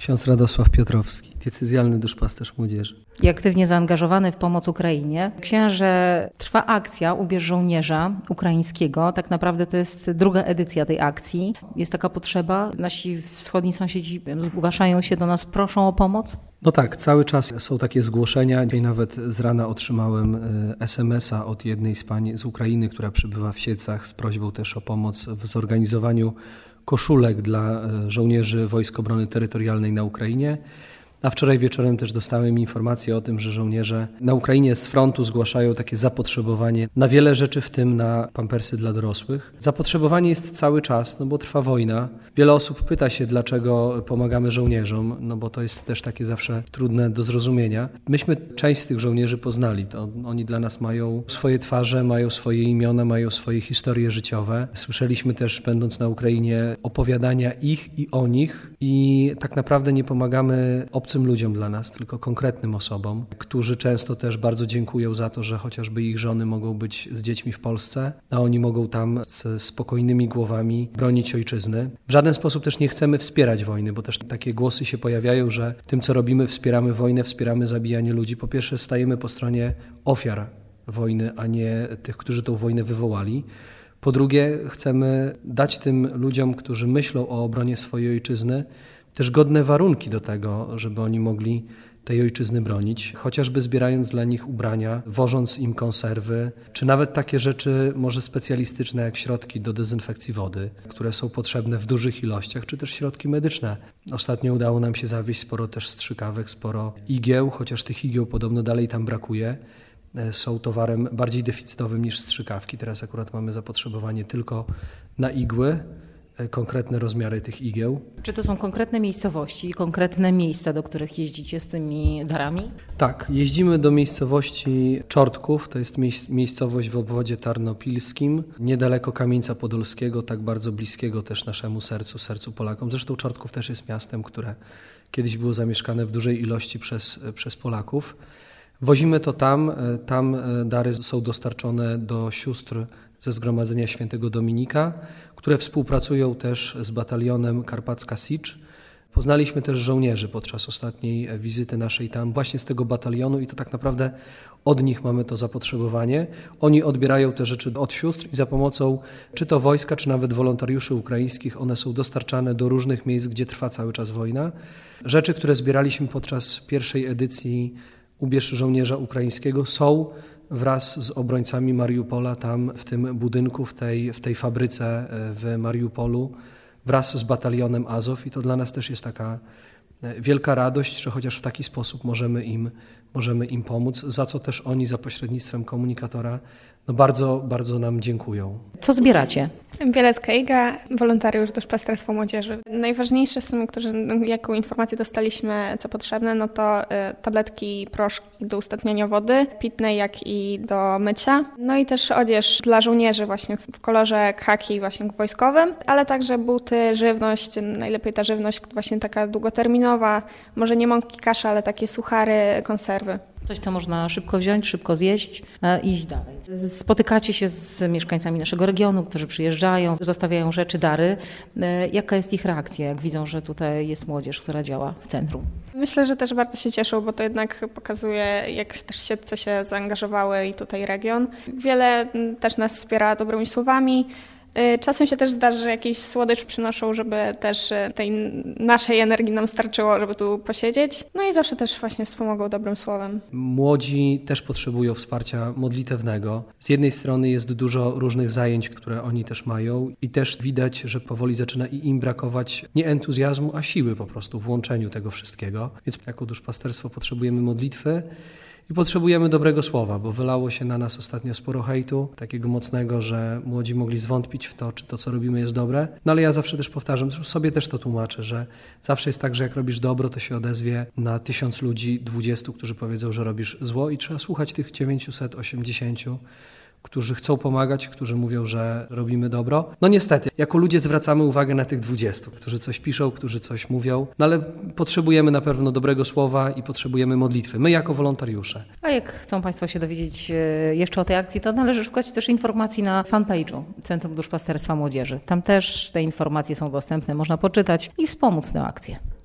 Ksiądz Radosław Piotrowski, diecezjalny duszpasterz młodzieży. I aktywnie zaangażowany w pomoc Ukrainie. Księże, trwa akcja Ubierz żołnierza ukraińskiego. Tak naprawdę to jest druga edycja tej akcji. Jest taka potrzeba. Nasi wschodni sąsiedzi zgłaszają się do nas, proszą o pomoc. No tak, cały czas są takie zgłoszenia. Dzisiaj nawet z rana otrzymałem e, SMS-a od jednej z pań z Ukrainy, która przybywa w Siecach z prośbą też o pomoc w zorganizowaniu koszulek dla e, żołnierzy Wojsk Obrony Terytorialnej na Ukrainie. A wczoraj wieczorem też dostałem informację o tym, że żołnierze na Ukrainie z frontu zgłaszają takie zapotrzebowanie na wiele rzeczy, w tym na pampersy dla dorosłych. Zapotrzebowanie jest cały czas, no bo trwa wojna. Wiele osób pyta się, dlaczego pomagamy żołnierzom, no bo to jest też takie zawsze trudne do zrozumienia. Myśmy część z tych żołnierzy poznali. To oni dla nas mają swoje twarze, mają swoje imiona, mają swoje historie życiowe. Słyszeliśmy też, będąc na Ukrainie, opowiadania ich i o nich i tak naprawdę nie pomagamy obcym obcym ludziom dla nas, tylko konkretnym osobom, którzy często też bardzo dziękują za to, że chociażby ich żony mogą być z dziećmi w Polsce, a oni mogą tam z spokojnymi głowami bronić ojczyzny. W żaden sposób też nie chcemy wspierać wojny, bo też takie głosy się pojawiają, że tym co robimy wspieramy wojnę, wspieramy zabijanie ludzi. Po pierwsze stajemy po stronie ofiar wojny, a nie tych, którzy tą wojnę wywołali. Po drugie, chcemy dać tym ludziom, którzy myślą o obronie swojej ojczyzny, też godne warunki do tego, żeby oni mogli tej ojczyzny bronić, chociażby zbierając dla nich ubrania, wożąc im konserwy, czy nawet takie rzeczy może specjalistyczne jak środki do dezynfekcji wody, które są potrzebne w dużych ilościach, czy też środki medyczne. Ostatnio udało nam się zawieźć sporo też strzykawek, sporo igieł, chociaż tych igieł podobno dalej tam brakuje. E, są towarem bardziej deficytowym niż strzykawki. Teraz akurat mamy zapotrzebowanie tylko na igły. E, konkretne rozmiary tych igieł. Czy to są konkretne miejscowości, konkretne miejsca, do których jeździcie z tymi darami? Tak, jeździmy do miejscowości Czortków, to jest miejscowość w obwodzie tarnopilskim, niedaleko Kamieńca Podolskiego, tak bardzo bliskiego też naszemu sercu, sercu Polakom. Zresztą Czortków też jest miastem, które kiedyś było zamieszkane w dużej ilości przez, przez Polaków. Wozimy to tam, e, tam e, dary są dostarczone do sióstr ze Zgromadzenia Świętego Dominika, które współpracują też z batalionem Karpacka Sicz. Poznaliśmy też żołnierzy podczas ostatniej wizyty naszej tam, właśnie z tego batalionu, i to tak naprawdę od nich mamy to zapotrzebowanie. Oni odbierają te rzeczy od sióstr i za pomocą czy to wojska, czy nawet wolontariuszy ukraińskich, one są dostarczane do różnych miejsc, gdzie trwa cały czas wojna. Rzeczy, które zbieraliśmy podczas pierwszej edycji Ubierz żołnierza ukraińskiego są wraz z obrońcami Mariupola tam w tym budynku, w tej, w tej fabryce e, w Mariupolu, wraz z batalionem Azow i to dla nas też jest taka e, wielka radość, że chociaż w taki sposób możemy im, możemy im pomóc, za co też oni za pośrednictwem komunikatora no bardzo, bardzo nam dziękują. Co zbieracie? Bielecka Iga, wolontariusz do Pasterstwa Młodzieży. Najważniejsze są, którzy, no, jaką informację dostaliśmy, co potrzebne, no to y, tabletki, proszki do ustatniania wody, pitnej jak i do mycia. No i też odzież dla żołnierzy właśnie w kolorze khaki właśnie wojskowym, ale także buty, żywność, najlepiej ta żywność właśnie taka długoterminowa, może nie mąki, kasza, ale takie suchary, konserwy. Coś, co można szybko wziąć, szybko zjeść e, i iść dalej. Spotykacie się z mieszkańcami naszego regionu, którzy przyjeżdżają, zostawiają rzeczy, dary. E, jaka jest ich reakcja, jak widzą, że tutaj jest młodzież, która działa w centrum? Myślę, że też bardzo się cieszą, bo to jednak pokazuje, jak też siedce się zaangażowały i tutaj region. Wiele też nas wspiera dobrymi słowami. Y, czasem się też zdarza, że jakieś słodycz przynoszą, żeby też y, tej naszej energii nam starczyło, żeby tu posiedzieć. No i zawsze też właśnie wspomogą dobrym słowem. Młodzi też potrzebują wsparcia modlitewnego. Z jednej strony jest dużo różnych zajęć, które oni też mają i też widać, że powoli zaczyna im brakować nie entuzjazmu, a siły po prostu w łączeniu tego wszystkiego. Więc jako duszpasterstwo potrzebujemy modlitwy. I potrzebujemy dobrego słowa, bo wylało się na nas ostatnio sporo hejtu, takiego mocnego, że młodzi mogli zwątpić w to, czy to, co robimy, jest dobre. No ale ja zawsze też powtarzam, sobie też to tłumaczę, że zawsze jest tak, że jak robisz dobro, to się odezwie na tysiąc ludzi, dwudziestu, którzy powiedzą, że robisz zło i trzeba słuchać tych 980 którzy chcą pomagać, którzy mówią, że robimy dobro. No niestety, jako ludzie zwracamy uwagę na tych 20, którzy coś piszą, którzy coś mówią, no ale potrzebujemy na pewno dobrego słowa i potrzebujemy modlitwy. My jako wolontariusze. A jak chcą Państwo się dowiedzieć e, jeszcze o tej akcji, to należy szukać też informacji na fanpage'u Centrum Duszpasterstwa Młodzieży. Tam też te informacje są dostępne, można poczytać i wspomóc tę akcję.